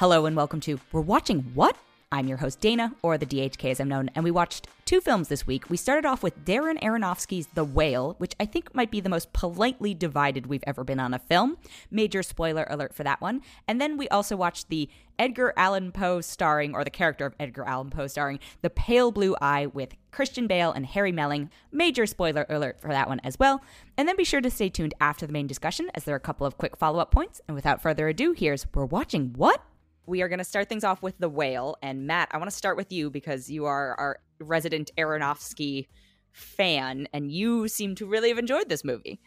Hello and welcome to We're Watching What? I'm your host, Dana, or the DHK as I'm known, and we watched two films this week. We started off with Darren Aronofsky's The Whale, which I think might be the most politely divided we've ever been on a film. Major spoiler alert for that one. And then we also watched the Edgar Allan Poe starring, or the character of Edgar Allan Poe starring, The Pale Blue Eye with Christian Bale and Harry Melling. Major spoiler alert for that one as well. And then be sure to stay tuned after the main discussion, as there are a couple of quick follow up points. And without further ado, here's We're Watching What? We are going to start things off with the whale. And Matt, I want to start with you because you are our resident Aronofsky fan, and you seem to really have enjoyed this movie.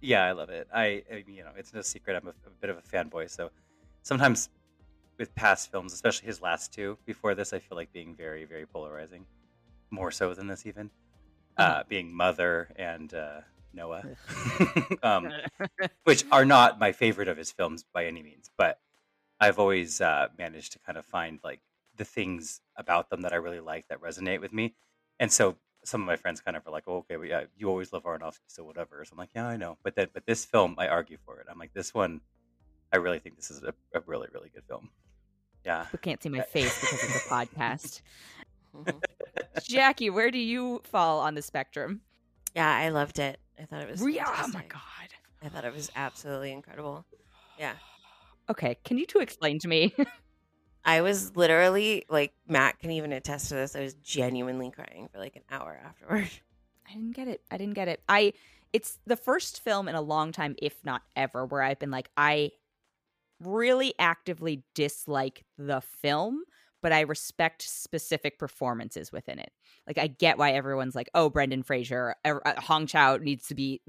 Yeah, I love it. I, I you know, it's no secret I'm a, a, bit of a fanboy. So sometimes with past films, especially his last two before this, I feel like being very, very polarizing, more so than this even. Mm-hmm. Uh, being Mother and uh, Noah, um, which are not my favorite of his films by any means, but I've always uh, managed to kind of find like the things about them that I really like that resonate with me. And so some of my friends kind of are like, oh, okay, well, yeah, you always love Aronofsky, so whatever. So I'm like, yeah, I know. But then, but this film, I argue for it. I'm like, this one, I really think this is a, a really, really good film. Yeah. We can't see my face because of the podcast. Jackie, where do you fall on the spectrum? Yeah, I loved it. I thought it was. Yeah, oh my god! I thought it was absolutely incredible. Yeah. Okay, can you two explain to me? I was literally like Matt can even attest to this. I was genuinely crying for like an hour afterward. I didn't get it. I didn't get it. I it's the first film in a long time, if not ever, where I've been like, I really actively dislike the film, but I respect specific performances within it. Like I get why everyone's like, "Oh, Brendan Fraser, uh, Hong Chau needs to be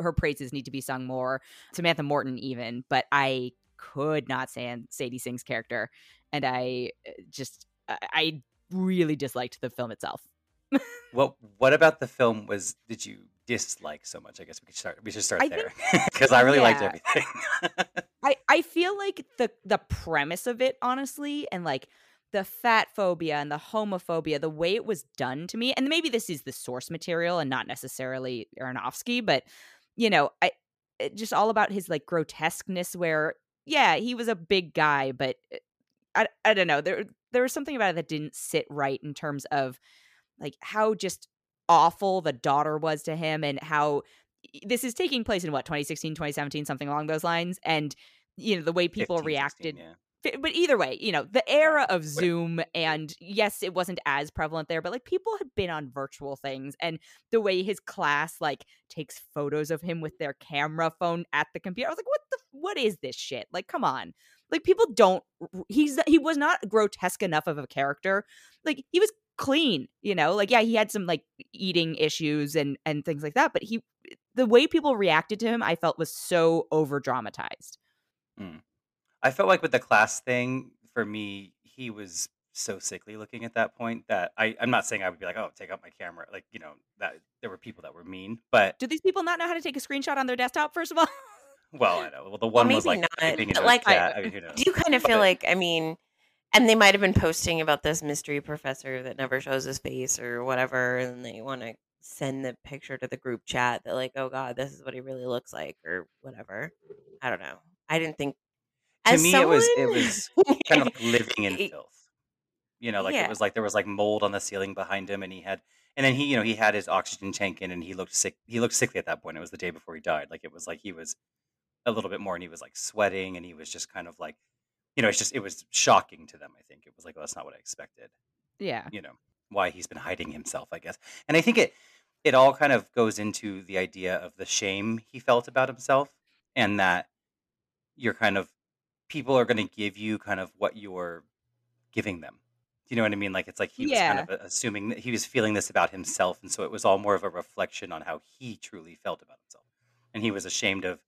her praises need to be sung more." Samantha Morton even, but I could not stand Sadie Sink's character, and I uh, just I really disliked the film itself. what What about the film was did you dislike so much? I guess we could start. We should start I there because I really yeah. liked everything. I I feel like the the premise of it, honestly, and like the fat phobia and the homophobia, the way it was done to me, and maybe this is the source material and not necessarily Aronofsky, but you know, I just all about his like grotesqueness where yeah, he was a big guy, but eh, I, I don't know. There there was something about it that didn't sit right in terms of like how just awful the daughter was to him and how this is taking place in what 2016 2017 something along those lines and you know the way people 15, reacted 16, yeah but either way, you know, the era of Zoom and yes, it wasn't as prevalent there, but like people had been on virtual things and the way his class like takes photos of him with their camera phone at the computer. I was like, what the what is this shit? Like, come on. Like people don't he's he was not grotesque enough of a character. Like he was clean, you know? Like yeah, he had some like eating issues and and things like that, but he the way people reacted to him, I felt was so over dramatized. Mm. I felt like with the class thing, for me, he was so sickly looking at that point that I, I'm not saying I would be like, oh, take out my camera. Like, you know, that there were people that were mean, but do these people not know how to take a screenshot on their desktop? First of all, well, I know. Well, the one well, was like, not. like, I, I mean, do you kind of feel like, I mean, and they might have been posting about this mystery professor that never shows his face or whatever, and they want to send the picture to the group chat that like, oh god, this is what he really looks like or whatever. I don't know. I didn't think to me someone... it was it was kind of like living in filth. You know like yeah. it was like there was like mold on the ceiling behind him and he had and then he you know he had his oxygen tank in and he looked sick he looked sickly at that point it was the day before he died like it was like he was a little bit more and he was like sweating and he was just kind of like you know it's just it was shocking to them i think it was like well, that's not what i expected yeah. you know why he's been hiding himself i guess and i think it it all kind of goes into the idea of the shame he felt about himself and that you're kind of people are going to give you kind of what you're giving them. Do you know what I mean? Like it's like he yeah. was kind of assuming that he was feeling this about himself, and so it was all more of a reflection on how he truly felt about himself, and he was ashamed of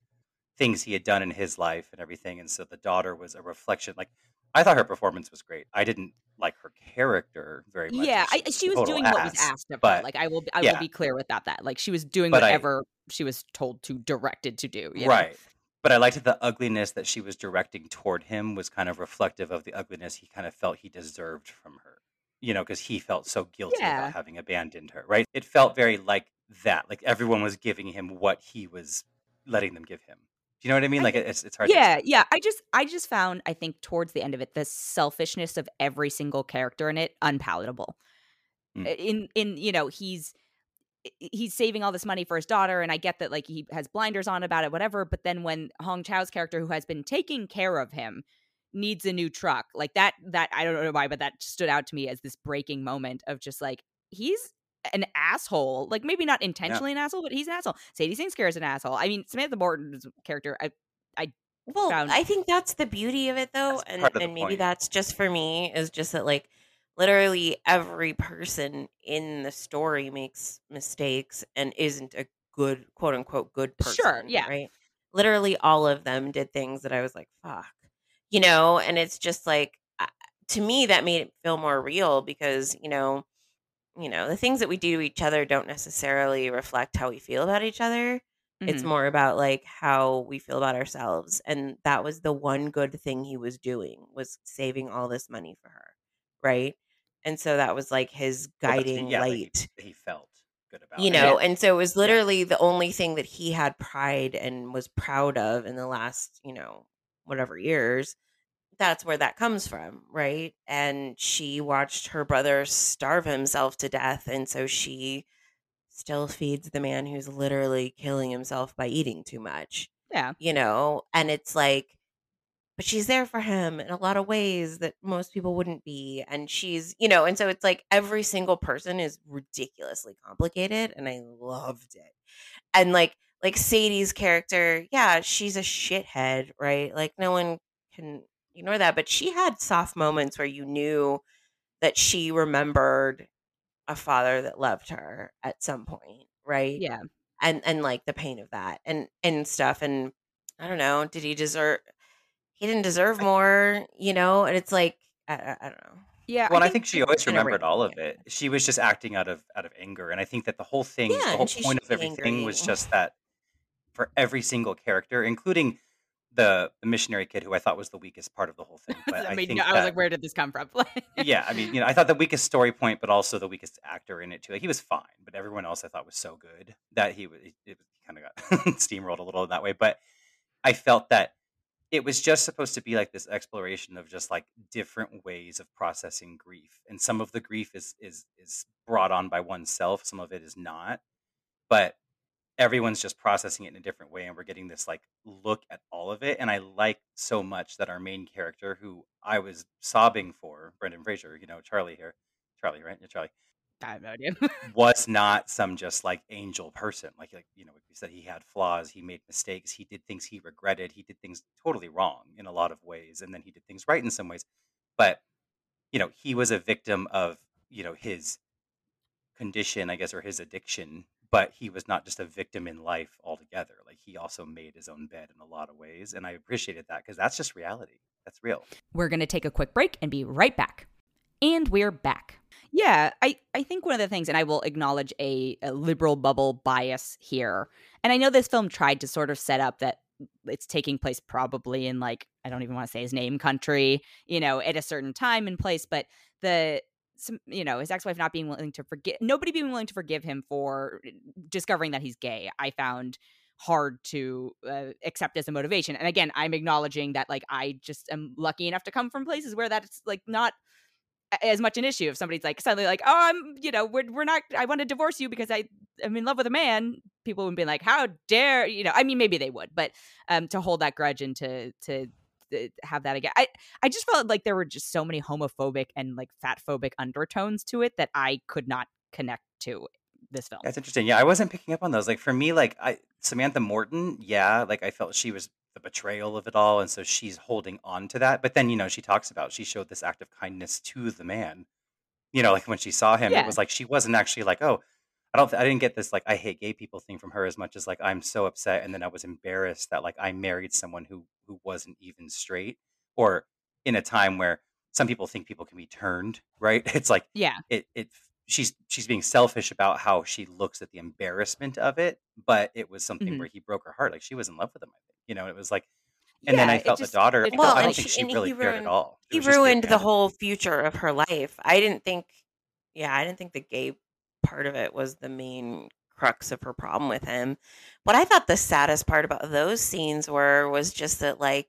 things he had done in his life and everything, and so the daughter was a reflection. Like I thought her performance was great. I didn't like her character very much. Yeah, she, I, she was doing ass, what was asked of but, her. Like I will, I yeah. will be clear with that. That like she was doing but whatever I, she was told to, directed to do. right. Know? But I liked that the ugliness that she was directing toward him was kind of reflective of the ugliness he kind of felt he deserved from her. You know, because he felt so guilty yeah. about having abandoned her, right? It felt very like that. Like everyone was giving him what he was letting them give him. Do you know what I mean? Like it's it's hard. Yeah, yeah. I just I just found I think towards the end of it the selfishness of every single character in it unpalatable. Mm. In in you know he's he's saving all this money for his daughter and i get that like he has blinders on about it whatever but then when hong chau's character who has been taking care of him needs a new truck like that that i don't know why but that stood out to me as this breaking moment of just like he's an asshole like maybe not intentionally yeah. an asshole but he's an asshole sadie st clair is an asshole i mean samantha morton's character i i well found- i think that's the beauty of it though that's and, and maybe point. that's just for me is just that like literally every person in the story makes mistakes and isn't a good quote unquote good person. Sure, yeah. Right. Literally all of them did things that I was like, fuck. You know, and it's just like to me that made it feel more real because, you know, you know, the things that we do to each other don't necessarily reflect how we feel about each other. Mm-hmm. It's more about like how we feel about ourselves. And that was the one good thing he was doing was saving all this money for her. Right and so that was like his guiding yeah, light. He, he, felt good about you it. know, and so it was literally yeah. the only thing that he had pride and was proud of in the last, you know, whatever years. That's where that comes from, right? And she watched her brother starve himself to death, and so she still feeds the man who's literally killing himself by eating too much. Yeah. You know, and it's like but she's there for him in a lot of ways that most people wouldn't be and she's you know and so it's like every single person is ridiculously complicated and i loved it. And like like sadie's character yeah she's a shithead right? Like no one can ignore that but she had soft moments where you knew that she remembered a father that loved her at some point right? Yeah. And and like the pain of that and and stuff and i don't know did he deserve he didn't deserve more, you know? And it's like, I, I, I don't know. Yeah. Well, I think, I think she always remembered all of it. She was just acting out of out of anger, and I think that the whole thing, yeah, the whole point of everything, angry. was just that for every single character, including the, the missionary kid, who I thought was the weakest part of the whole thing. But I, I mean, I was like, where did this come from? yeah, I mean, you know, I thought the weakest story point, but also the weakest actor in it too. Like he was fine, but everyone else I thought was so good that he was it, it kind of got steamrolled a little in that way. But I felt that it was just supposed to be like this exploration of just like different ways of processing grief and some of the grief is is is brought on by oneself some of it is not but everyone's just processing it in a different way and we're getting this like look at all of it and i like so much that our main character who i was sobbing for brendan fraser you know charlie here charlie right? Yeah charlie I have no idea. was not some just like angel person. Like like you know, we said he had flaws, he made mistakes, he did things he regretted, he did things totally wrong in a lot of ways, and then he did things right in some ways. But you know, he was a victim of you know his condition, I guess, or his addiction. But he was not just a victim in life altogether. Like he also made his own bed in a lot of ways, and I appreciated that because that's just reality. That's real. We're going to take a quick break and be right back. And we're back. Yeah, I, I think one of the things, and I will acknowledge a, a liberal bubble bias here. And I know this film tried to sort of set up that it's taking place probably in like I don't even want to say his name country, you know, at a certain time and place, but the some, you know, his ex-wife not being willing to forgive nobody being willing to forgive him for discovering that he's gay. I found hard to uh, accept as a motivation. And again, I'm acknowledging that like I just am lucky enough to come from places where that's like not as much an issue if somebody's like suddenly like oh i'm you know we're, we're not i want to divorce you because i i'm in love with a man people would be like how dare you know i mean maybe they would but um to hold that grudge and to to, have that again i i just felt like there were just so many homophobic and like fat phobic undertones to it that i could not connect to this film. That's interesting yeah i wasn't picking up on those like for me like i samantha morton yeah like i felt she was the betrayal of it all and so she's holding on to that. But then you know she talks about she showed this act of kindness to the man. You know like when she saw him yeah. it was like she wasn't actually like oh i don't i didn't get this like i hate gay people thing from her as much as like i'm so upset and then i was embarrassed that like i married someone who who wasn't even straight. Or in a time where some people think people can be turned right? It's like yeah. it it she's she's being selfish about how she looks at the embarrassment of it but it was something mm-hmm. where he broke her heart like she was in love with him i think you know it was like and yeah, then i felt just, the daughter it, well, i don't think she, she really ruined, cared at all it he ruined the whole future of her life i didn't think yeah i didn't think the gay part of it was the main crux of her problem with him. What I thought the saddest part about those scenes were was just that like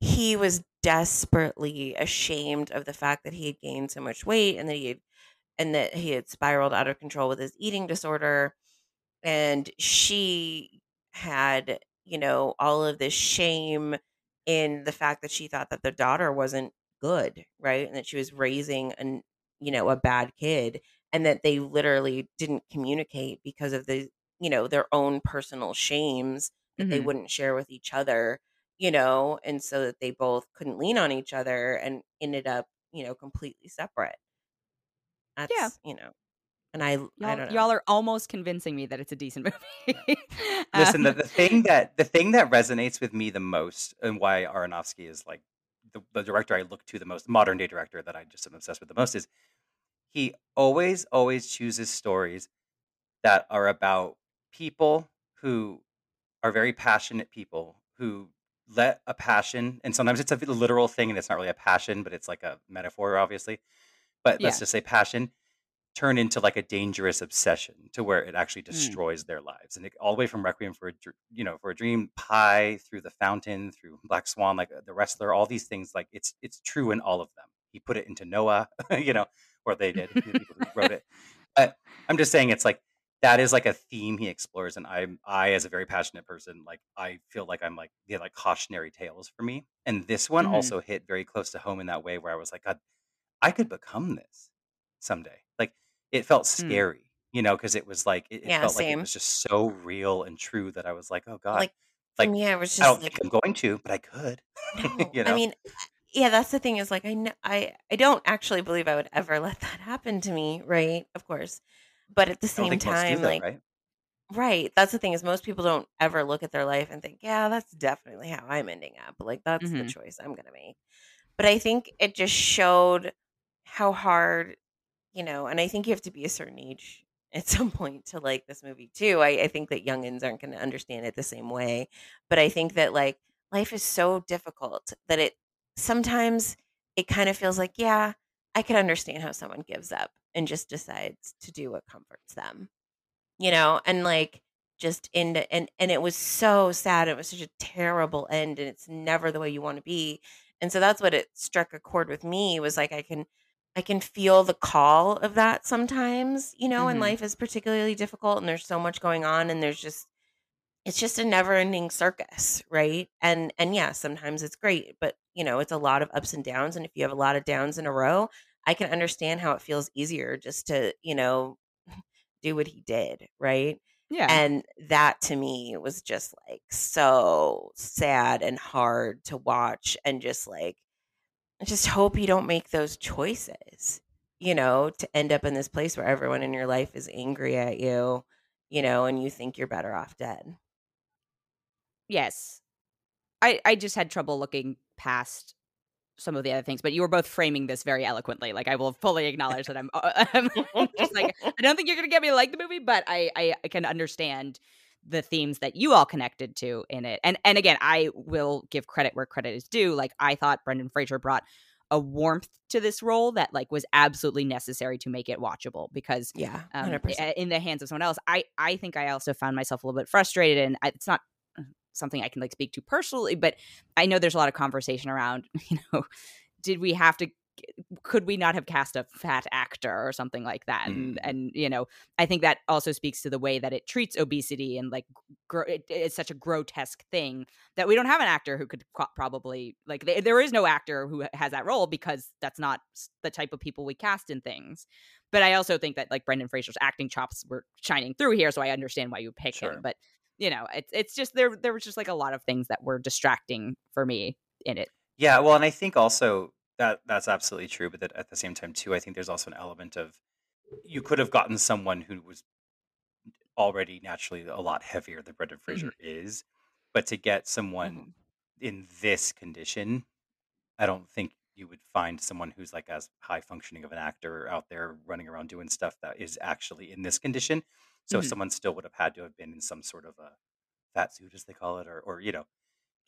he was desperately ashamed of the fact that he had gained so much weight and that he had and that he had spiraled out of control with his eating disorder and she had you know all of this shame in the fact that she thought that the daughter wasn't good right and that she was raising an you know a bad kid and that they literally didn't communicate because of the you know their own personal shames that mm-hmm. they wouldn't share with each other you know and so that they both couldn't lean on each other and ended up you know completely separate that's yeah. you know and I, y'all, I don't know. y'all are almost convincing me that it's a decent movie. Uh, Listen, the, the thing that the thing that resonates with me the most, and why Aronofsky is like the, the director I look to the most, modern day director that I just am obsessed with the most, is he always, always chooses stories that are about people who are very passionate people who let a passion, and sometimes it's a literal thing and it's not really a passion, but it's like a metaphor, obviously. But let's just say passion turn into like a dangerous obsession to where it actually mm. destroys mm. their lives and it, all the way from requiem for a you know for a dream pi through the fountain through black swan like uh, the wrestler all these things like it's it's true in all of them he put it into noah you know or they did, the people who wrote it. But I'm just saying it's like that is like a theme he explores, and I, I as a very passionate person, like I feel like I'm like they like cautionary tales for me. And this one mm-hmm. also hit very close to home in that way, where I was like, God, I could become this someday. Like it felt hmm. scary, mm. you know, because it was like it, it yeah, felt same. like it was just so real and true that I was like, oh God, like, like yeah, I was just I don't like, think I'm going to, but I could. No, you know? I mean, yeah, that's the thing is like I know I I don't actually believe I would ever let that happen to me, right? Of course. But at the same time, that, like right? right, that's the thing is most people don't ever look at their life and think, yeah, that's definitely how I'm ending up. Like that's mm-hmm. the choice I'm gonna make. But I think it just showed how hard, you know, and I think you have to be a certain age at some point to like this movie too. I, I think that youngins aren't going to understand it the same way, but I think that like life is so difficult that it sometimes it kind of feels like, yeah, I can understand how someone gives up and just decides to do what comforts them. You know, and like just in and and it was so sad. It was such a terrible end and it's never the way you want to be. And so that's what it struck a chord with me was like I can I can feel the call of that sometimes, you know, mm-hmm. and life is particularly difficult and there's so much going on and there's just it's just a never-ending circus, right? And and yeah, sometimes it's great, but you know, it's a lot of ups and downs and if you have a lot of downs in a row, I can understand how it feels easier just to, you know, do what he did, right? Yeah. And that to me was just like so sad and hard to watch and just like I just hope you don't make those choices, you know, to end up in this place where everyone in your life is angry at you, you know, and you think you're better off dead. Yes. I I just had trouble looking past some of the other things, but you were both framing this very eloquently. Like I will fully acknowledge that I'm, I'm just like I don't think you're gonna get me to like the movie, but I, I I can understand the themes that you all connected to in it. And and again, I will give credit where credit is due. Like I thought Brendan Fraser brought a warmth to this role that like was absolutely necessary to make it watchable because yeah um, in the hands of someone else i i think i also found myself a little bit frustrated and it's not something I can like speak to personally, but I know there's a lot of conversation around, you know, did we have to could we not have cast a fat actor or something like that mm. and and you know i think that also speaks to the way that it treats obesity and like gr- it, it's such a grotesque thing that we don't have an actor who could probably like th- there is no actor who has that role because that's not the type of people we cast in things but i also think that like brendan fraser's acting chops were shining through here so i understand why you picked sure. him but you know, it's it's just there there was just like a lot of things that were distracting for me in it. Yeah, well, and I think also that that's absolutely true, but that at the same time too, I think there's also an element of you could have gotten someone who was already naturally a lot heavier than Brendan Fraser mm-hmm. is, but to get someone mm-hmm. in this condition, I don't think you would find someone who's like as high functioning of an actor out there running around doing stuff that is actually in this condition. So mm-hmm. someone still would have had to have been in some sort of a fat suit, as they call it, or or you know,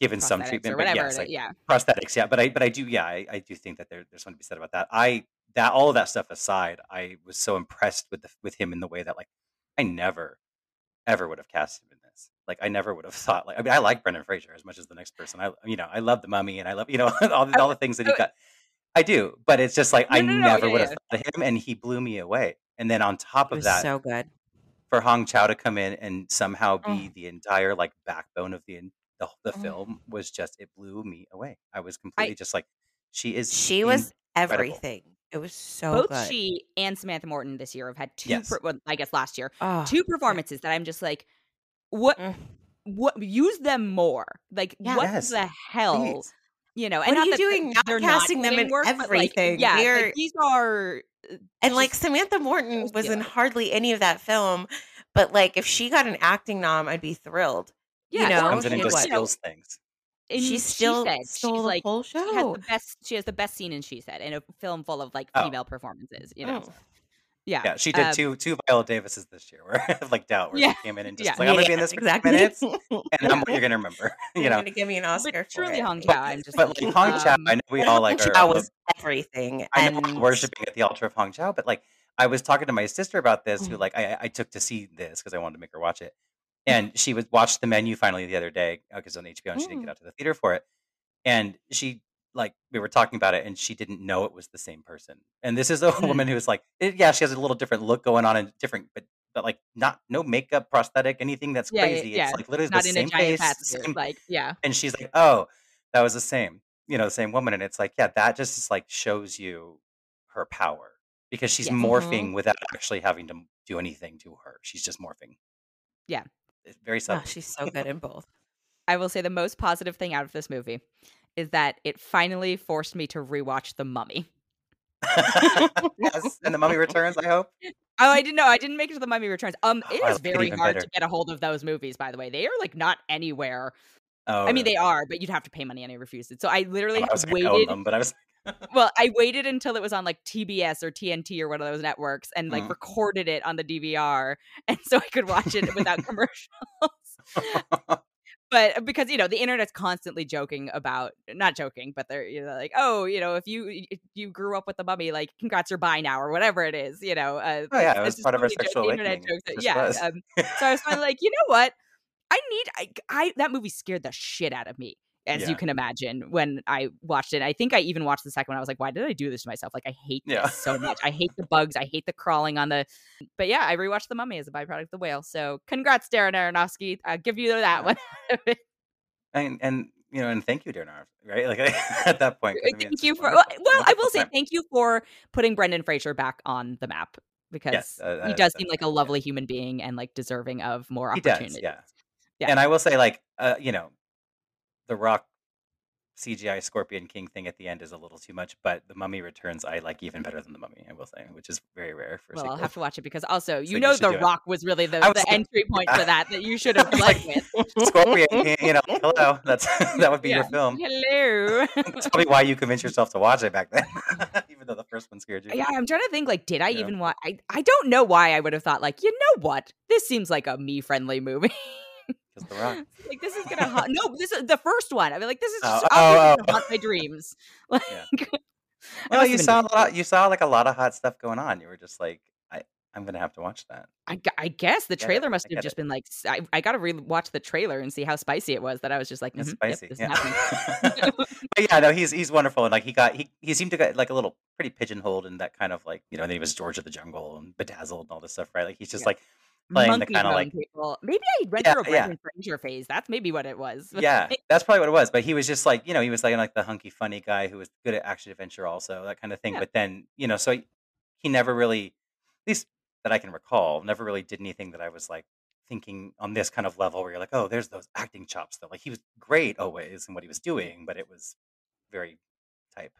given some treatment. But yes, like, yeah, prosthetics. Yeah, but I but I do. Yeah, I, I do think that there, there's something to be said about that. I that all of that stuff aside, I was so impressed with the with him in the way that like I never ever would have cast him in this. Like I never would have thought. Like I mean, I like Brendan Fraser as much as the next person. I you know I love the Mummy and I love you know all the, all the things that he got. I do, but it's just like No, I no, no, never yeah, would have yeah. thought of him, and he blew me away. And then on top of was that, so good. for Hong Chau to come in and somehow Oh. be the entire like backbone of the the, the Oh. film was just it blew me away. I was completely just like, she is. She was incredible. everything. It was so Both good. she and Samantha Morton this year have had two, Yes. per- well, I guess last year, Oh, two performances that I'm just like, what? Mm. What? Use them more. Like, Yeah. what Yes, the hell? please. You know, What and are not you doing not they're casting them getting in work, but, like, everything? yeah, like, these are uh, And like Samantha Morton was in hardly any of that film, but like if she got an acting nom, I'd be thrilled. Yeah, you know, comes in she and was just like- steals things. and she still said stole she's the like whole she has show. the best she has the best scene in she said in a film full of like Oh. female performances you know Mm. yeah Yeah, she did um, two two Viola Davises this year, where I have like doubt, where Yeah. she came in and just Yeah. like, I'm gonna be in this for exactly. two minutes, and I'm what you're gonna remember. you You're know, gonna give me an Oscar but truly it. Hong Chau I'm just but like Hong Chau, um, I know we all like are. Chau was everything, I know and we're worshiping at the altar of Hong Chau, but like I was talking to my sister about this, who Mm. like I, I took to see this because I wanted to make her watch it, and she was watch the menu finally the other day because on HBO and she didn't Mm. get out to the theater for it, and she like we were talking about it and she didn't know it was the same person, and this is a Mm. woman who is like it, yeah she has a little different look going on and different but but like not no makeup prosthetic anything that's Yeah, yeah, crazy yeah. it's like literally not the in a same face same- like yeah and she's like oh that was the same you know the same woman and it's like yeah that just is like shows you her power because she's Yes. morphing without actually having to do anything to her she's just morphing Yeah. It's very oh, subtle she's so good in both. I will say the most positive thing out of this movie is that it finally forced me to rewatch The Mummy. yes and the mummy returns i hope Oh, I didn't know. I didn't make it to The Mummy Returns. Um, it Oh, is very hard better. to get a hold of those movies. By the way, they are like not anywhere. oh I mean, they are, but you'd have to pay money, and I refused it. So I literally Oh, I was like, I waited. them but i was Well, I waited until it was on like TBS or TNT or one of those networks, and like Mhm. recorded it on the DVR, and so I could watch it without commercials. but because you know the internet's constantly joking about not joking but they're you know like oh you know if you if you grew up with the mummy like congrats you're bi now or whatever it is you know uh, oh yeah it was part of our sexual the internet jokes that- yeah um, so i was finally like you know what i need I, I that movie scared the shit out of me as Yeah. you can imagine when i watched it i think i even watched the second one i was like why did i do this to myself like i hate Yeah. this so much i hate the bugs i hate the crawling on the but yeah i rewatched the mummy as a byproduct of the whale so congrats darren aronofsky i'll give you that one and and you know and thank you darren Aronofsky, right like at that point I mean, thank you for well, well, I will say time. thank you for putting Brendan Fraser back on the map because uh, he does seem like a right, yeah. lovely human being and like deserving of more opportunities. does, yeah. Yeah. And I will say, like, uh, you know, the Rock CGI Scorpion King thing at the end is a little too much, but the Mummy Returns I like even better than the Mummy. I will say, which is very rare for. Well, I'll have to watch it because also you you know do The it. Rock was really the, was the like- entry point for that that you should have was like, with. Scorpion, you know, hello. That's that would be your film. Hello. That's probably why you convinced yourself to watch it back then, even though the first one scared you. yeah, I'm trying to think. Like, did I Yeah. even watch? I I don't know why I would have thought like, you know what, this seems like a me friendly movie. Because the Rock. like this is gonna haunt. No, this is the first one. I mean, like this is Oh, just oh, oh. gonna haunt my dreams. Like, Yeah. Well, you saw a lot. You saw like a lot of hot stuff going on. You were just like, I, I'm gonna have to watch that. I, I guess the it. trailer must have just it. been like I, I gotta re-watch the trailer and see how spicy it was. That I was just like, "Mhm, yep, spicy. this is yeah. but yeah, no, he's he's wonderful, and like he got he he seemed to get like a little pretty pigeonholed in that kind of like you know, then he was George of the Jungle and Bedazzled and all this stuff, right? Like he's just Yeah. like playing the kind of like people. Maybe I went Yeah, through a yeah. Fraser phase. That's maybe what it was. yeah, that's probably what it was. But he was just like you know, he was like like the hunky funny guy who was good at action adventure, also that kind of thing. Yeah. But then you know, so he, he never really, at least that I can recall, never really did anything that I was like thinking on this kind of level where you're like, oh, there's those acting chops though. Like he was great always in what he was doing, but it was very type.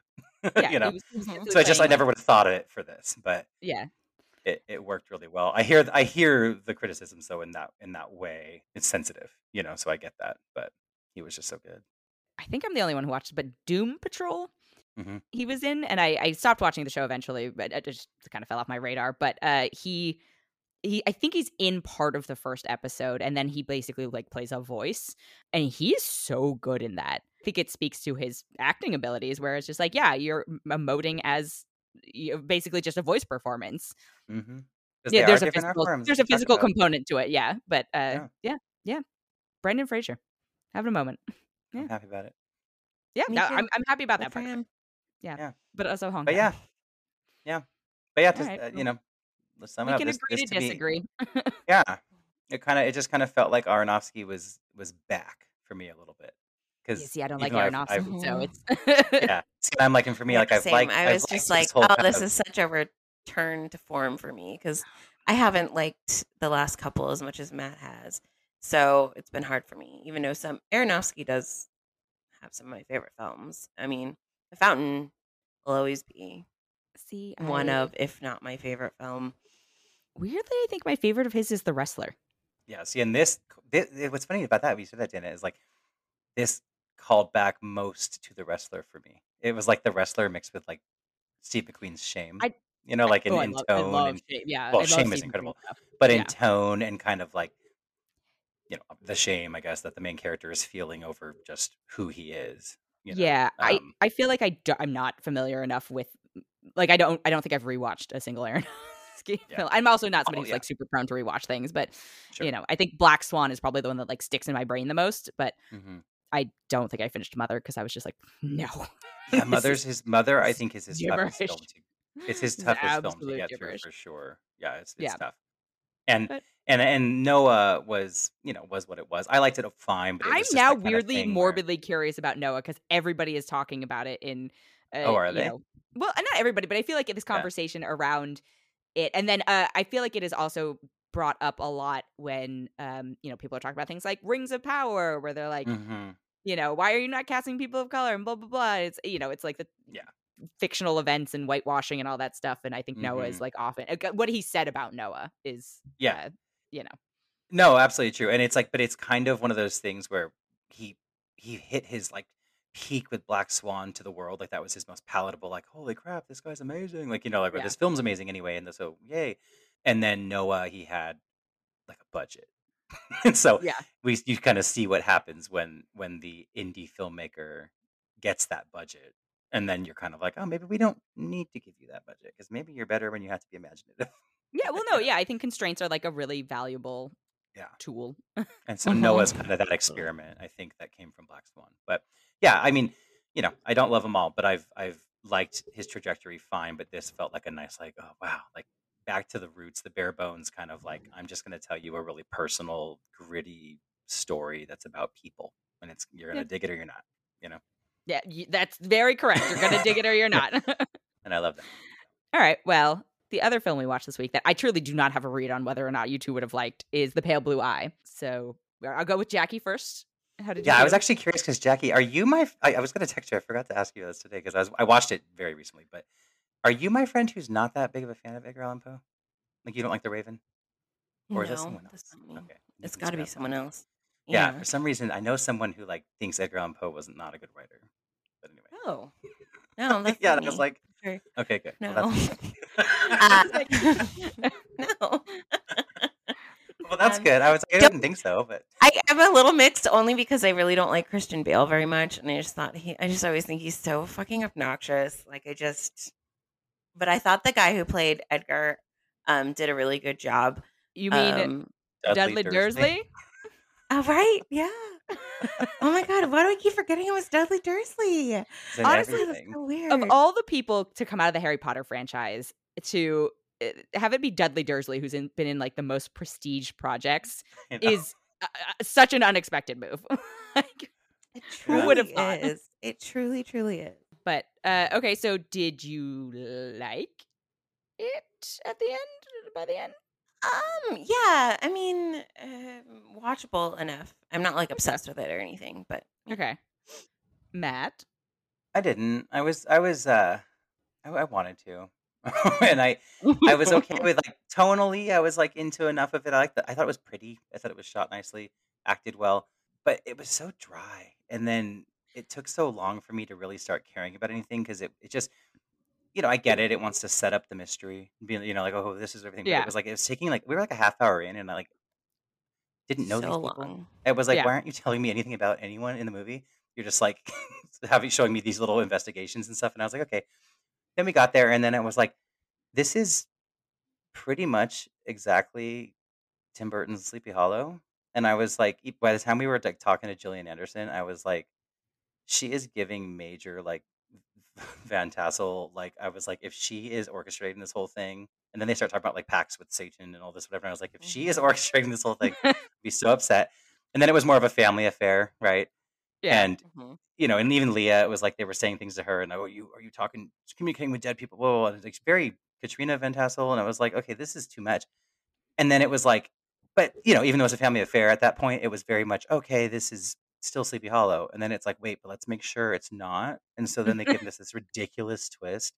yeah, you know. was- was so I just I never would have thought of it for this, but Yeah, it, it worked really well. I hear I hear the criticism so in that in that way. It's sensitive, you know, so I get that. But he was just so good. I think I'm the only one who watched, it, but Doom Patrol. Mhm. He was in, and I, I stopped watching the show eventually, but it just kind of fell off my radar. But uh, he, he, I think he's in part of the first episode, and then he basically like plays a voice, and he is so good in that. I think it speaks to his acting abilities, where it's just like, yeah, you're emoting as you know, basically just a voice performance. hmm yeah, there's a physical, there's a physical component to it. Yeah, but uh, yeah. yeah, yeah. Brendan Fraser, having a moment. Yeah. I'm happy about it. Yeah, no, I'm I'm happy about that part. Yeah. yeah, but also Hong But yeah, yeah, but yeah, just, right, uh, you know, sum we can this, agree this to, to disagree. yeah, it kind of it just kind of felt like Aronofsky was was back for me a little bit because yeah, see, I don't like Aronofsky, I've, I've, so mm-hmm. it's yeah. See, I'm like, and for me, like I've like I was I've just like, oh, this of... is such a return to form for me because I haven't liked the last couple as much as Matt has, so it's been hard for me. Even though some Aronofsky does have some of my favorite films. I mean, The Fountain will always be see one I... of, if not my favorite film. Weirdly, I think my favorite of his is The Wrestler. Yeah. See, and this, this what's funny about that, we said that, Dana, is like this called back most to the wrestler for me. It was like the wrestler mixed with like Steve McQueen's Shame. I, you know, like in, oh, in love, tone and shame. yeah. Well, Shame Steve is incredible, but yeah. in tone and kind of like you know the shame, I guess, that the main character is feeling over just who he is. You know? Yeah, um, I I feel like I do, I'm not familiar enough with like I don't I don't think I've rewatched a single Aaron. Yeah. I'm also not somebody oh, who's yeah. like super prone to rewatch things, but sure. you know, I think Black Swan is probably the one that like sticks in my brain the most. But mm-hmm. I don't think I finished Mother because I was just like, no. Yeah, Mother's his mother. I think is his gibberish. toughest film. To, it's his toughest film to get gibberish. through for sure. Yeah, it's, it's yeah. tough. And but, and and Noah was you know was what it was. I liked it fine, but it I'm now weirdly morbidly where... curious about Noah because everybody is talking about it in. Uh, oh, are they? Know, well, not everybody, but I feel like this conversation yeah. around it, and then uh, I feel like it is also brought up a lot when um you know people are talking about things like Rings of Power, where they're like, mm-hmm you know, why are you not casting people of color and blah blah blah. It's you know, it's like the yeah fictional events and whitewashing and all that stuff. And I think mm-hmm. Noah is mm-hmm. like often what he said about Noah is yeah, uh, you know. No, absolutely true. And it's like, but it's kind of one of those things where he he hit his like peak with Black Swan to the world. Like that was his most palatable. Like, holy crap, this guy's amazing. Like you know, like yeah. this film's amazing anyway. And so yay. And then Noah, he had like a budget so yeah, we you kind of see what happens when when the indie filmmaker gets that budget, and then you're kind of like, oh, maybe we don't need to give you that budget because maybe you're better when you have to be imaginative. yeah, well, no, yeah, I think constraints are like a really valuable yeah tool. and so Noah's kind of that experiment. I think that came from Black Swan, but yeah, I mean, you know, I don't love them all, but I've I've liked his trajectory fine, but this felt like a nice like, oh wow, like back to the roots, the bare bones kind of like mm-hmm. I'm just going to tell you a really personal, gritty story that's about people, and it's you're going to yeah. dig it or you're not, you know. Yeah, that's very correct. You're going to dig it or you're not. and I love that. All right. Well, the other film we watched this week that I truly do not have a read on whether or not you two would have liked is The Pale Blue Eye. So uh, I'll go with Jackie first. How did yeah, I was actually curious because Jackie, are you my? I, I was going to text you. I forgot to ask you this today because I was I watched it very recently, but are you my friend who's not that big of a fan of Edgar Allan Poe? Like you don't like The Raven, or is that someone else? Okay, It's got to be someone else. Yeah, for some reason I know someone who like thinks Edgar Allan Poe was not a good writer. But anyway, Oh. No, that's yeah, not I was like, okay, good. Well, No. Uh, no. well, that's Um, good. I was like, I didn't think so, but I'm a little mixed only because I really don't like Christian Bale very much, and I just thought he. I just always think he's so fucking obnoxious. Like I just. But I thought the guy who played Edgar um, did a really good job. You mean um, Dudley, Dudley Dursley? Dursley? oh, right. Yeah. oh my god, why do I keep forgetting it was Dudley Dursley? Honestly, that's so weird. Of all the people to come out of the Harry Potter franchise, to eh, have it be Dudley Dursley, who's in, been in like the most prestige projects, is uh, uh, such an unexpected move. like, it truly would have is. It truly, truly is. But uh, okay, so did you like it at the end? By the end? Um, yeah. I mean, uh, watchable enough. I'm not like obsessed with it or anything, but okay. Matt, I didn't. I was. I was. uh I, I wanted to, and I. I was okay with like tonally. I was like into enough of it. I like. I thought it was pretty. I thought it was shot nicely, acted well, but it was so dry. And then it took so long for me to really start caring about anything because it, it just you know, I get it. It wants to set up the mystery, being, you know, like, oh, this is everything. But Yeah. it was like it was taking like we were like a half hour in, and I like didn't know these So people. long. It was like, Yeah. why aren't you telling me anything about anyone in the movie? You're just like having showing me these little investigations and stuff, and I was like, okay. Then we got there, and then it was like, this is pretty much exactly Tim Burton's Sleepy Hollow, and I was like, by the time we were like talking to Gillian Anderson, I was like, she is giving major like Van Tassel. Like I was like, if she is orchestrating this whole thing, and then they start talking about like pacts with Satan and all this whatever. And I was like, if she is Mhm. orchestrating this whole thing, I'd be so upset. And then it was more of a family affair, right? Yeah. And Mhm. you know, and even Leah, it was like they were saying things to her, and oh, you are you talking, communicating with dead people? Whoa, whoa, whoa. And it's like very Katrina Van Tassel, and I was like, okay, this is too much. And then it was like, but you know, even though it was a family affair at that point, it was very much okay. This is still Sleepy Hollow, and then it's like, wait, but let's make sure it's not. And so then they give us this ridiculous twist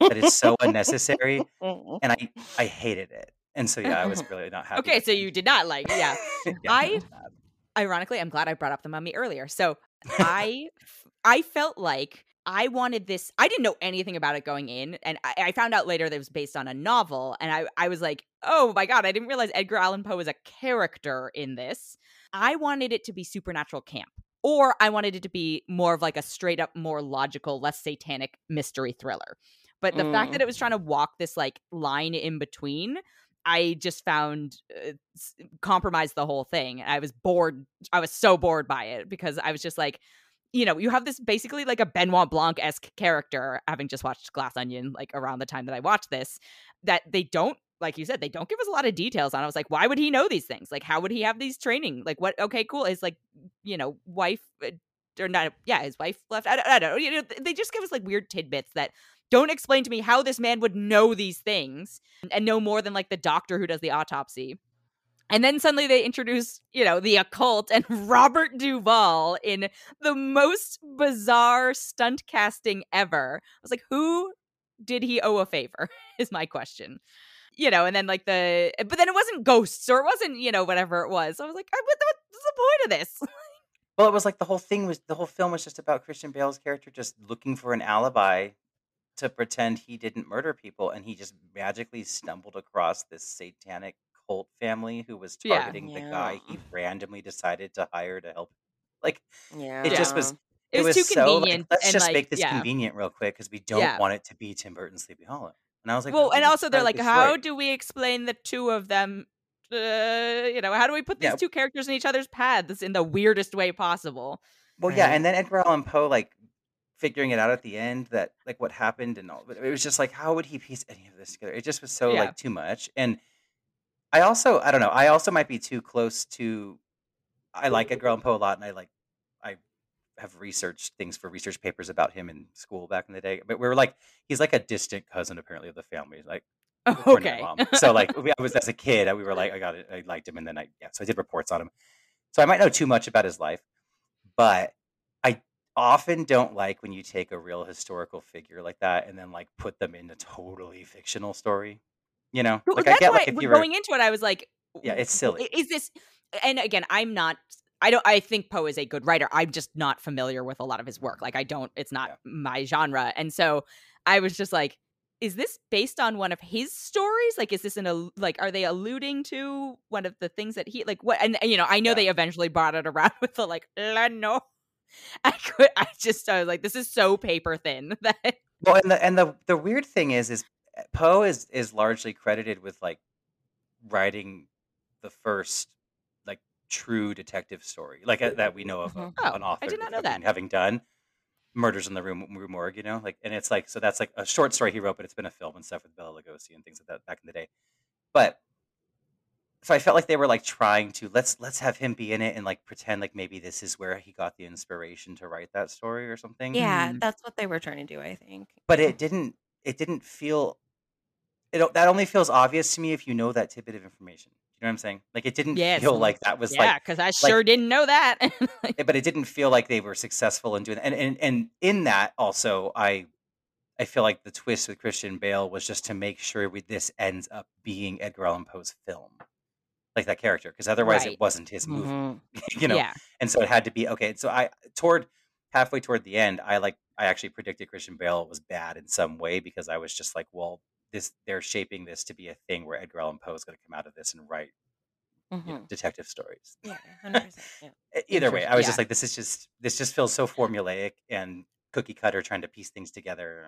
that is so unnecessary, mm-hmm. and I I hated it. And so yeah, I was really not happy. Okay, so you did not like, yeah. Yeah, I- it was bad. Ironically, I'm glad I brought up the mummy earlier. So I, I felt like I wanted this. I didn't know anything about it going in, and I, I found out later that it was based on a novel. And I, I was like, oh my god, I didn't realize Edgar Allan Poe was a character in this. I wanted it to be supernatural camp, or I wanted it to be more of like a straight up, more logical, less satanic mystery thriller. But the fact Mm. that it was trying to walk this like line in between, I just found uh, compromised the whole thing. I was bored. I was so bored by it because I was just like, you know, you have this basically like a Benoit Blanc esque character, having just watched Glass Onion like around the time that I watched this, that they don't, like you said, they don't give us a lot of details on. It. I was like, why would he know these things? Like, how would he have these training? Like, what? Okay, cool. His like, you know, wife uh, or not? Yeah, his wife left. I, don't- I don't know. You know, they just give us like weird tidbits that don't explain to me how this man would know these things and know more than like the doctor who does the autopsy. And then suddenly they introduce, you know, the occult and Robert Duvall in the most bizarre stunt casting ever. I was like, who did he owe a favor? Is my question. You know, and then like the, but then it wasn't ghosts or it wasn't, you know, whatever it was. I was like, "I- what, what's the point of this? Well, it was like the whole thing was the whole film was just about Christian Bale's character just looking for an alibi to pretend he didn't murder people, and he just magically stumbled across this satanic cult family who was Yeah. targeting the guy he randomly decided to hire to help. Like Yeah. it just was. It was too so, like, convenient let's and, just like, make this yeah. convenient real quick because we don't Yeah. want it to be Tim Burton's Sleepy Hollow. And I was like, well, and also they're like, how do we explain the two of them? Uh, you know, how do we put these Yeah. two characters in each other's paths in the weirdest way possible? Well, yeah, and then Edgar Allan Poe like figuring it out at the end that like what happened and all. But it was just like, how would he piece any of this together? It just was so Yeah. like too much. And I also, I don't know, I also might be too close to. I like Edgar Allan Poe a lot, and I like, have researched things for research papers about him in school back in the day. But we were like, he's like a distant cousin apparently of the family, like oh, to Okay. mom. So like, we- I was as a kid, I- we were like, I got it, I liked him, and then I yeah, so I did reports on him. So I might know too much about his life, but I often don't like when you take a real historical figure like that and then like put them in a totally fictional story. You know, Well, like I get why like if you were going into it, I was like, Yeah, it's silly. Is this? And again, I'm not. I don't. I think Poe is a good writer. I'm just not familiar with a lot of his work. Like, I don't. It's not Yeah. my genre, and so I was just like, is this based on one of his stories? Like, is this an al- like? Are they alluding to one of the things that he like? What? And, and, you know, I know Yeah. they eventually brought it around with the like, "La no. I could. I just. I was like, this is so paper thin that. well, and the and the the weird thing is, is eh, Poe is is largely credited with like writing the first true detective story, like uh, that we know of, Mhm. of Oh, an I author did not know having, that. having done murders in the room Rue morgue, you know, like, and it's like so that's like a short story he wrote, but it's been a film and stuff with Bela Lugosi and things like that back in the day. But so I felt like they were like trying to let's let's have him be in it and like pretend like maybe this is where he got the inspiration to write that story or something. Yeah, Mm. that's what they were trying to do, I think. But it didn't it didn't feel it that only feels obvious to me if you know that tidbit of information. You know what I'm saying? Like it didn't feel like that was yeah, like yeah, because I sure didn't know that. Like, but it didn't feel like they were successful in doing that. And and and in that also I I feel like the twist with Christian Bale was just to make sure we, this ends up being Edgar Allan Poe's film. Like that character, because otherwise Right. it wasn't his movie. Mhm. you know, yeah. and so it had to be okay. So I toward halfway toward the end, I like I actually predicted Christian Bale was bad in some way because I was just like, well, this they're shaping this to be a thing where Edgar Allan Poe is going to come out of this and write you know, Mhm. detective stories. Yeah, 100%. Yeah. Either way, I was just like, this is just this just feels so formulaic and cookie cutter trying to piece things together.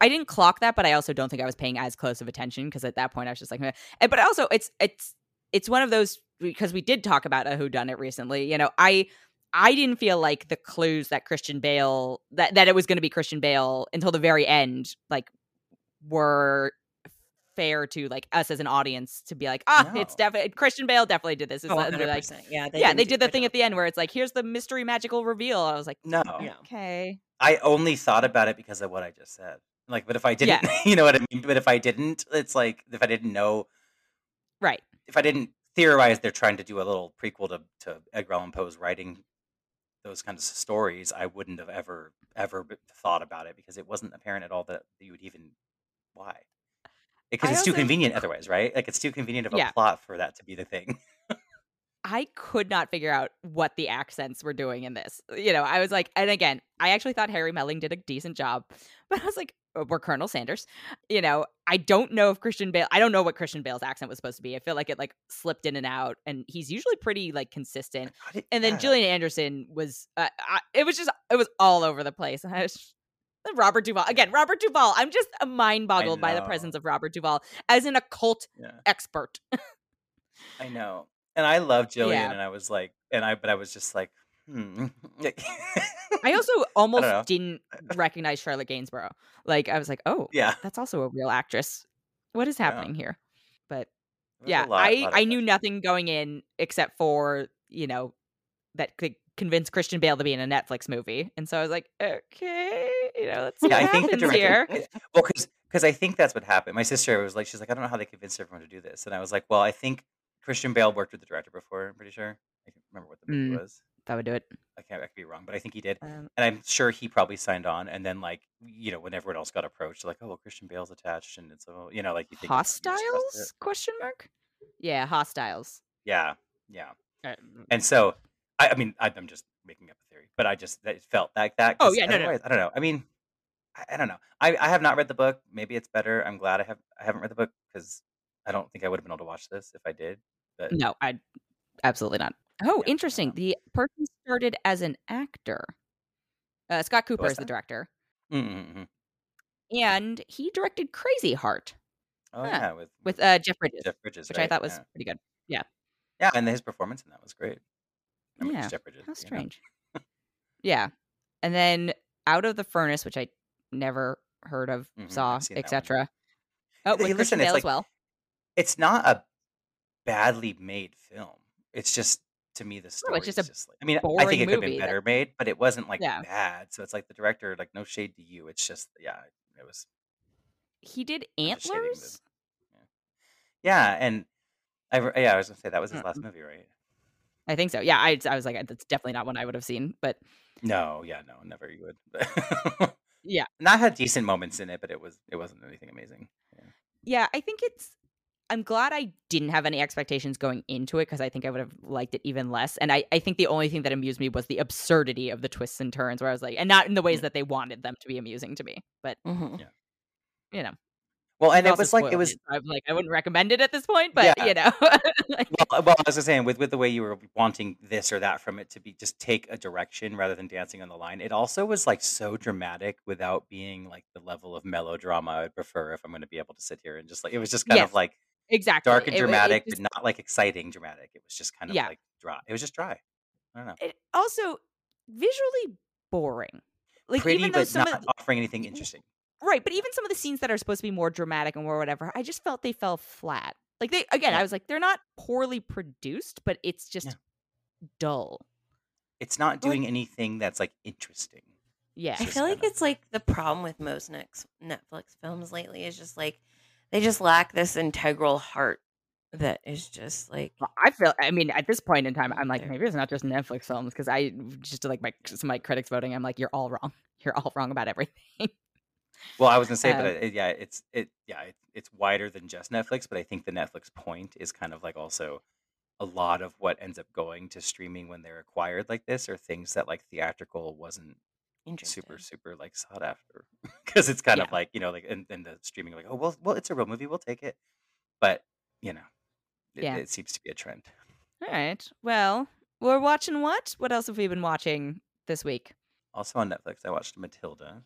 I didn't clock that, but I also don't think I was paying as close of attention because at that point I was just like, Meh. but also it's it's it's one of those because we did talk about a who done it recently. You know, I I didn't feel like the clues that Christian Bale that that it was going to be Christian Bale until the very end like were fair to like us as an audience to be like, ah, no. it's definitely Christian Bale definitely did this. It's oh, like, yeah, they yeah, they did the thing at the end where it's like, here's the mystery magical reveal. I was like, no, okay. I only thought about it because of what I just said. Like, but if I didn't, yeah. you know what I mean. But if I didn't, it's like if I didn't know, right? If I didn't theorize, they're trying to do a little prequel to to Edgar Allan Poe's writing those kinds of stories. I wouldn't have ever ever thought about it because it wasn't apparent at all that you would even why because it's also, too convenient otherwise, right? Like it's too convenient of a yeah. plot for that to be the thing. I could not figure out what the accents were doing in this. You know, I was like, and again, I actually thought Harry Melling did a decent job, but I was like, oh, we're Colonel Sanders. You know, I don't know if Christian Bale. I don't know what Christian Bale's accent was supposed to be. I feel like it like slipped in and out, and he's usually pretty like consistent. And then yeah. Gillian Anderson was. Uh, I, it was just. It was all over the place. I was Robert Duvall. Again, Robert Duvall. I'm just mind boggled by the presence of Robert Duvall as an occult yeah. expert. I know. And I love Gillian yeah. and I was like and I but I was just like hmm. I also almost I didn't recognize Charlotte Gainsborough. Like I was like, "Oh, yeah. That's also a real actress. What is happening yeah. here?" But yeah, lot, I I knew nothing going in except for, you know, that could convince Christian Bale to be in a Netflix movie. And so I was like, okay, you know, let's see yeah, what I think the director, here. Well, because because I think that's what happened. My sister was like, she's like, I don't know how they convinced everyone to do this, and I was like, well, I think Christian Bale worked with the director before. I'm pretty sure. I can't remember what the movie mm, was. That would do it. I can't. I could be wrong, but I think he did, um, and I'm sure he probably signed on. And then, like, you know, when everyone else got approached, like, oh, well, Christian Bale's attached, and it's a, you know, like you think hostiles? Question mark. Yeah, hostiles. Yeah, yeah. Uh, and so, I, I mean, I, I'm just making up a theory, but I just it felt like that. Oh yeah, no, no, I don't know. I mean, I, I, don't know. I, I have not read the book. Maybe it's better. I'm glad I have. I haven't read the book because I don't think I would have been able to watch this if I did. But no, I absolutely not. Oh, yeah, interesting. The person started as an actor. Uh, Scott Cooper is the director, mm-hmm. and he directed Crazy Heart. Oh yeah, yeah with with uh, Jeff Bridges, Jeff Bridges, which right? I thought was yeah. pretty good. Yeah, yeah, and his performance in that was great. I mean, yeah, how strange. yeah, and then Out of the Furnace, which I never heard of, mm-hmm, saw, etc. Oh, hey, listen, Bale like, well. It's not a badly made film. It's just to me the story. No, it's just, just like, I mean, I think it could have been better that... made, but it wasn't like yeah. bad. So it's like the director, like no shade to you. It's just yeah, it was. He did Antlers. Yeah. yeah, and I yeah, I was gonna say that was his last movie, right? I think so. Yeah, I I was like, that's definitely not one I would have seen, but no, yeah, no, never you would. yeah, and that had decent moments in it, but it was it wasn't anything amazing. Yeah, yeah I think it's. I'm glad I didn't have any expectations going into it because I think I would have liked it even less. And I, I think the only thing that amused me was the absurdity of the twists and turns, where I was like, and not in the ways yeah. that they wanted them to be amusing to me, but mm-hmm. yeah. you know, well, and it was like it was. I'm like I wouldn't recommend it at this point, but yeah. you know. like, well, uh, well, as I was saying, with with the way you were wanting this or that from it to be just take a direction rather than dancing on the line, it also was like so dramatic without being like the level of melodrama I would prefer if I'm going to be able to sit here and just like it was just kind yes, of like exactly dark and dramatic, it, it just, but not like exciting dramatic. It was just kind of yeah. like dry. It was just dry. I don't know. It also visually boring. Like Pretty, even though but not of, offering anything mm-hmm. interesting. Right, but even some of the scenes that are supposed to be more dramatic and more whatever, I just felt they fell flat. Like they again, yeah. I was like, they're not poorly produced, but it's just yeah. dull. It's not doing like, anything that's like interesting. Yeah, I feel like it's like the problem with most next Netflix films lately is just like they just lack this integral heart that is just like I feel. I mean, at this point in time, I'm like maybe it's not just Netflix films because I just like my some of my critics voting. I'm like, you're all wrong. You're all wrong about everything. Well, I was gonna say, but um, it, yeah, it's it yeah, it, it's wider than just Netflix. But I think the Netflix point is kind of like also a lot of what ends up going to streaming when they're acquired like this, or things that like theatrical wasn't super super like sought after because it's kind yeah. of like you know like in, in the streaming like oh well well it's a real movie we'll take it, but you know it, yeah. it seems to be a trend. All right, well we're watching what? What else have we been watching this week? Also on Netflix, I watched Matilda.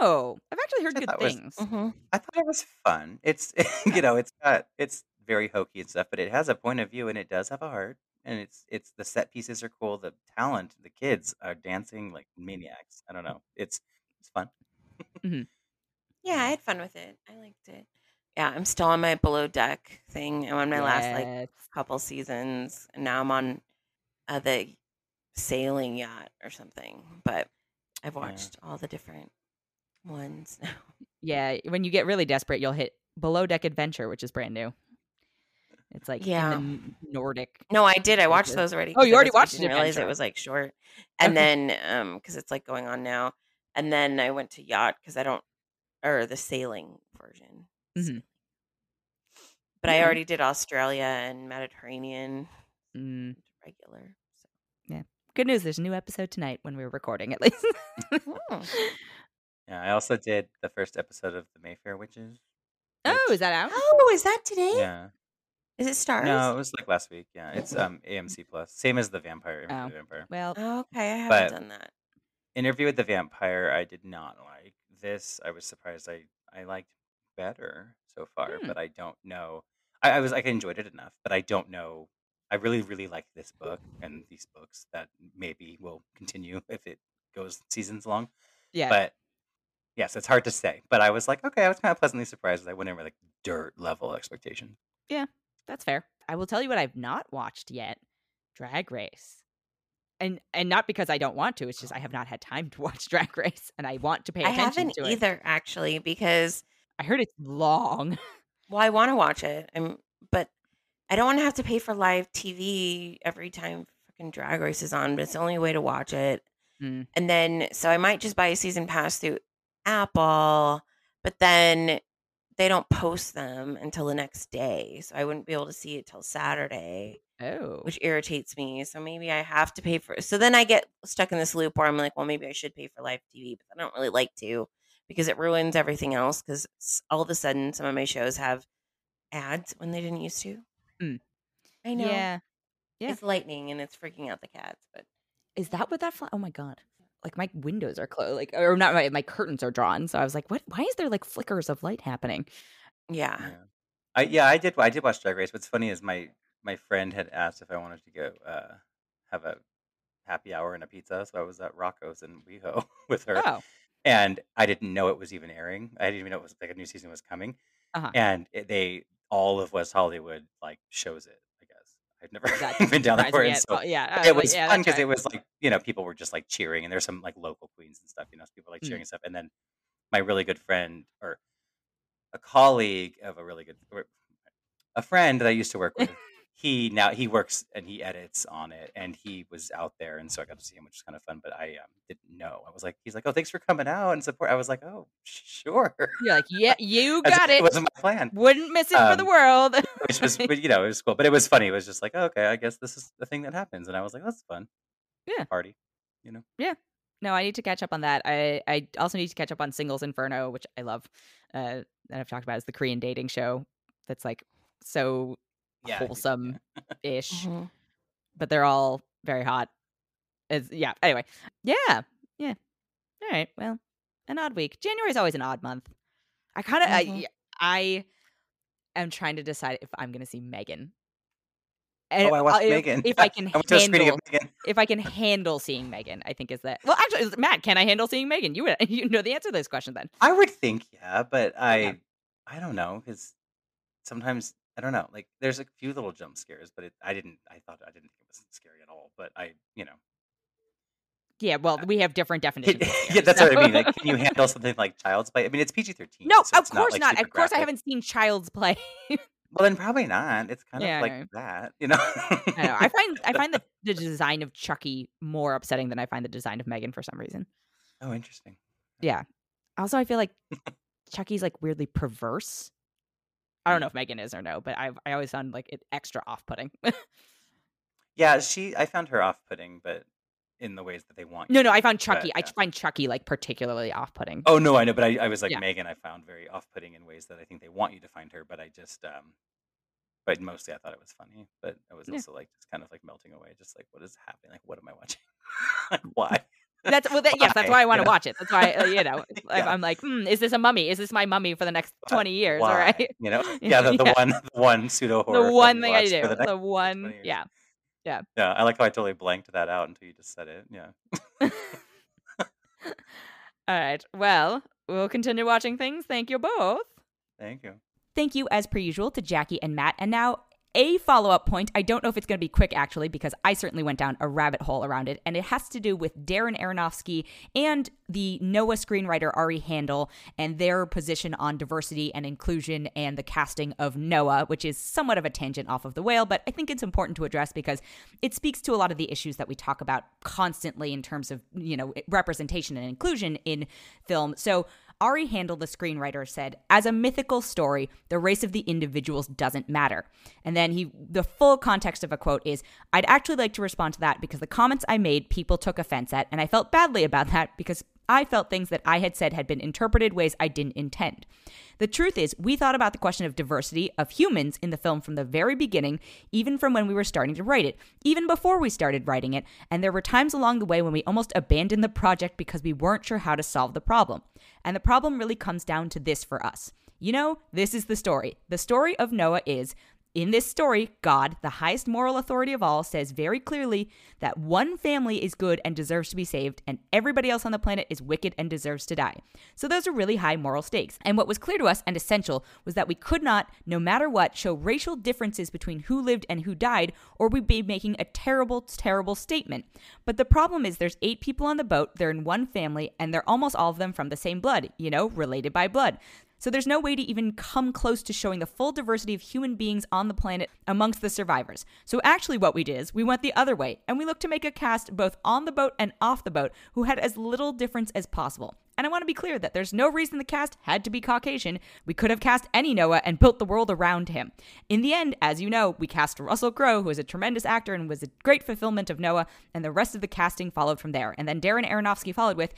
Oh, I've actually heard good was things. Mhm. I thought it was fun. It's you know, it's got it's very hokey and stuff, but it has a point of view and it does have a heart. And it's it's the set pieces are cool. The talent, the kids are dancing like maniacs. I don't know. It's it's fun. Yeah, I had fun with it. I liked it. Yeah, I'm still on my below deck thing. I'm on my last like couple seasons, and now I'm on uh, the sailing yacht or something. But I've Yeah. watched all the different ones now. Yeah, when you get really desperate, you'll hit Below Deck Adventure, which is brand new. It's like Yeah. in the Nordic. No, I did. I watched those already. Oh, you already watched didn't realize it was like short, and Okay. then um, because it's like going on now, and then I went to yacht because I don't, or the sailing version. Mhm. Sailing. But I already did Australia and Mediterranean Mm, regular. So. Yeah, good news. There's a new episode tonight when we were recording, at least. Hmm. Yeah, I also did the first episode of the Mayfair Witches. oh, which- is that out? Oh, is that today? Yeah. Is it stars? No, it was like last week. Yeah, it's um AMC Plus, same as the Vampire. Interview Oh. with the Vampire. Well, Oh, okay, I haven't But- done that. Interview with the Vampire, I did not like. This, I was surprised. I I liked better so far, Hmm. but I don't know. I, I was like I enjoyed it enough, but I don't know. I really really like this book and these books that maybe will continue if it goes seasons long. yeah. But yes, it's hard to say. But I was like, okay, I was kind of pleasantly surprised. I went in with like dirt level expectation. Yeah, that's fair. I will tell you what I've not watched yet: Drag Race, and and not because I don't want to. It's just I have not had time to watch Drag Race, and I want to pay I attention to it. either, actually, because I heard it's long. well, I want to watch it, I'm, but I don't want to have to pay for live TV every time fucking Drag Race is on. But it's the only way to watch it. Mm. And then, so I might just buy a season pass through Apple, but then they don't post them until the next day, so I wouldn't be able to see it till Saturday. Oh, which irritates me. So maybe I have to pay for. So then I get stuck in this loop where I'm like, well, maybe I should pay for live TV, but I don't really like to because it ruins everything else. Because all of a sudden, some of my shows have ads when they didn't used to. Mm. I know. yeah. yeah. It's lightning and it's freaking out the cats, but Is that what that? Fl- oh my god! Like my windows are closed, like or not. My my curtains are drawn. So I was like, what? Why is there like flickers of light happening? yeah. Yeah. I yeah, I did I did watch Drag Race. What's funny is my my friend had asked if I wanted to go uh have a happy hour and a pizza, so I was at Rocco's in WeHo with her. Oh, And I didn't know it was even airing. I didn't even know it was like a new season was coming. Uh-huh. And it, they all of West Hollywood like shows it, I guess. I've never been down there surprised for it. So all. yeah, it like, was yeah, fun because right. it was like you know people were just like cheering and there's some like local queens and stuff you know so people like Mm. cheering and stuff and then my really good friend or a colleague of a really good a friend that I used to work with he now he works and he edits on it and he was out there and so I got to see him which was kind of fun but I um, didn't know I was like he's like oh thanks for coming out and support I was like oh sure You're like, yeah, you got it. it wasn't my plan Wouldn't miss it for the Um, world. which was you know it was cool but it was funny it was just like oh, okay I guess this is the thing that happens and I was like that's fun Yeah. party you know Yeah. no, I need to catch up on that. I I also need to catch up on Singles Inferno, which I love. Uh, that I've talked about is the Korean dating show that's like so Yeah, wholesome ish, Mhm. but they're all very hot. It's, yeah. Anyway, yeah, yeah. All right. Well, an odd week. January is always an odd month. I kind of Mhm. I I am trying to decide if I'm going to see Megan. And Oh, I watched if- Megan. If I can I went to a handle, if I can handle seeing Megan, I think is that. Well, actually, Matt, can I handle seeing Megan? You would, you know the answer to this question then. I would think, yeah, but I, Yeah. I don't know, because sometimes I don't know. Like, there's a few little jump scares, but it, I didn't. I thought I didn't think it was scary at all. But I, you know, Yeah. Well, uh, we have different definitions. of yeah, that's so- what I mean. Like, can you handle something like Child's Play? I mean, it's PG thirteen. no, so of course like, not. Of course, I haven't seen Child's Play. Well, then probably not. It's kind Yeah, of like know. that, you know. I know. I find I find the, the design of Chucky more upsetting than I find the design of Megan for some reason. oh, interesting. Yeah. Also, I feel like Chucky's like weirdly perverse. I don't know if Megan is or no, but I I always found like it extra off putting. Yeah, she. I found her off-putting, but in the ways that they want. you no, no, I found but, Chucky. I yeah. find Chucky like particularly off putting. Oh no, I know, but I, I was like Yeah. Megan. I found very off-putting in ways that I think they want you to find her, but I just, um, but mostly I thought it was funny. But I was Yeah. also like just kind of like melting away, just like what is happening? Like what am I watching? like why? That's well. That, yes, that's why I want to watch it. That's why uh, you know yeah. I'm like, hmm, is this a mummy? Is this my mummy for the next twenty years? Why? All right, you know, yeah, the, the yeah. one, the one pseudo horror. The one thing I do, the, the one, yeah, yeah, yeah. I like how I totally blanked that out until you just said it. Yeah. All right. Well, we'll continue watching things. Thank you both. Thank you. Thank you, as per usual, to Jackie and Matt. And now a follow up point. I don't know if it's going to be quick, actually, because I certainly went down a rabbit hole around it. And it has to do with Darren Aronofsky and the Noah screenwriter Ari Handel and their position on diversity and inclusion and the casting of Noah, which is somewhat of a tangent off of the whale, but I think it's important to address because it speaks to a lot of the issues that we talk about constantly in terms of, you know, representation and inclusion in film. So Ari Handel, the screenwriter, said, "As a mythical story, the race of the individuals doesn't matter." And then he, the full context of a quote is, "I'd actually like to respond to that because the comments I made, people took offense at, and I felt badly about that because I felt things that I had said had been interpreted ways I didn't intend." The truth is, we thought about the question of diversity of humans in the film from the very beginning, even from when we were starting to write it, even before we started writing it, and there were times along the way when we almost abandoned the project because we weren't sure how to solve the problem. And the problem really comes down to this for us. You know, this is the story. The story of Noah is in this story, God, the highest moral authority of all, says very clearly that one family is good and deserves to be saved, and everybody else on the planet is wicked and deserves to die. So those are really high moral stakes. And what was clear to us and essential was that we could not, no matter what, show racial differences between who lived and who died, or we'd be making a terrible, terrible statement. But the problem is there's eight people on the boat, they're in one family, and they're almost all of them from the same blood, you know, related by blood. So there's no way to even come close to showing the full diversity of human beings on the planet amongst the survivors. So actually, what we did is we went the other way and we looked to make a cast both on the boat and off the boat who had as little difference as possible. And I want to be clear that there's no reason the cast had to be Caucasian. We could have cast any Noah and built the world around him. In the end, as you know, we cast Russell Crowe, who is a tremendous actor and was a great fulfillment of Noah, and the rest of the casting followed from there. And then Darren Aronofsky followed with,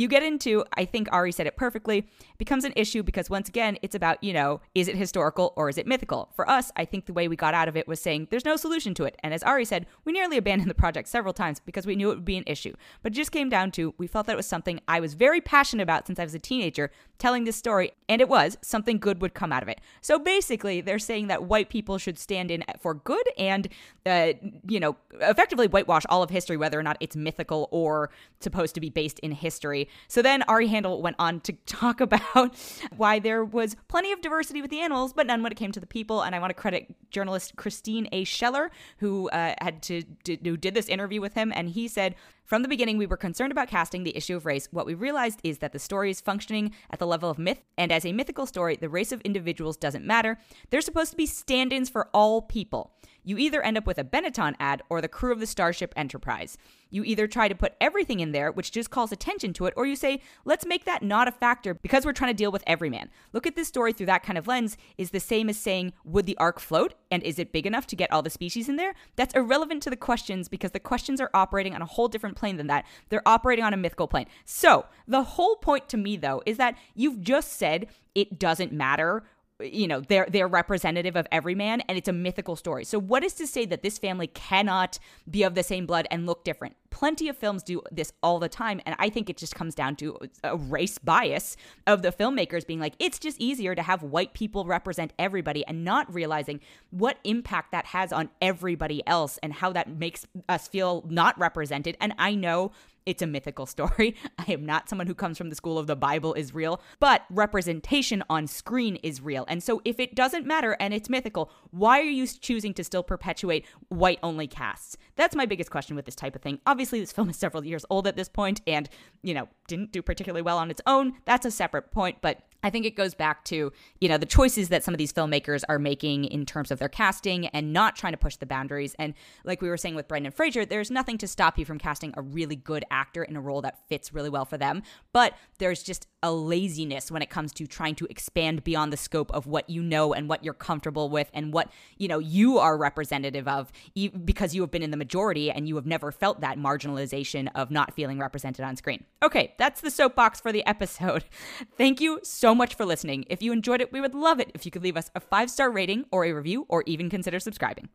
you get into, I think Ari said it perfectly, becomes an issue because once again, it's about, you know, is it historical or is it mythical? For us, I think the way we got out of it was saying there's no solution to it. And as Ari said, we nearly abandoned the project several times because we knew it would be an issue. But it just came down to we felt that it was something I was very passionate about since I was a teenager telling this story, and it was something good would come out of it. So basically, they're saying that white people should stand in for good and, uh, you know, effectively whitewash all of history, whether or not it's mythical or supposed to be based in history. So then Ari Handel went on to talk about why there was plenty of diversity with the animals, but none when it came to the people. And I want to credit journalist Christine A. Scheller, who uh, had to, who did this interview with him, and he said from the beginning, we were concerned about casting the issue of race. What we realized is that the story is functioning at the level of myth, and as a mythical story, the race of individuals doesn't matter. They're supposed to be stand ins for all people. You either end up with a Benetton ad or the crew of the Starship Enterprise. You either try to put everything in there, which just calls attention to it, or you say, let's make that not a factor because we're trying to deal with every man. Look at this story through that kind of lens is the same as saying, would the ark float? And is it big enough to get all the species in there? That's irrelevant to the questions because the questions are operating on a whole different plane than that. They're operating on a mythical plane. So, the whole point to me, though, is that you've just said it doesn't matter you know they're they're representative of every man and it's a mythical story. So what is to say that this family cannot be of the same blood and look different? Plenty of films do this all the time and i think it just comes down to a race bias of the filmmakers being like it's just easier to have white people represent everybody and not realizing what impact that has on everybody else and how that makes us feel not represented. And i know it's a mythical story. I am not someone who comes from the school of the Bible is real, but representation on screen is real. And so if it doesn't matter and it's mythical, why are you choosing to still perpetuate white only casts? That's my biggest question with this type of thing. Obviously, this film is several years old at this point and, you know, didn't do particularly well on its own. That's a separate point, but I think it goes back to, you know, the choices that some of these filmmakers are making in terms of their casting and not trying to push the boundaries. And like we were saying with Brendan Fraser, there's nothing to stop you from casting a really good actor in a role that fits really well for them. But there's just a laziness when it comes to trying to expand beyond the scope of what you know and what you're comfortable with and what, you know, you are representative of because you have been in the majority and you have never felt that marginalization of not feeling represented on screen. Okay, that's the soapbox for the episode. Thank you so much for listening. If you enjoyed it, we would love it if you could leave us a five star rating or a review or even consider subscribing.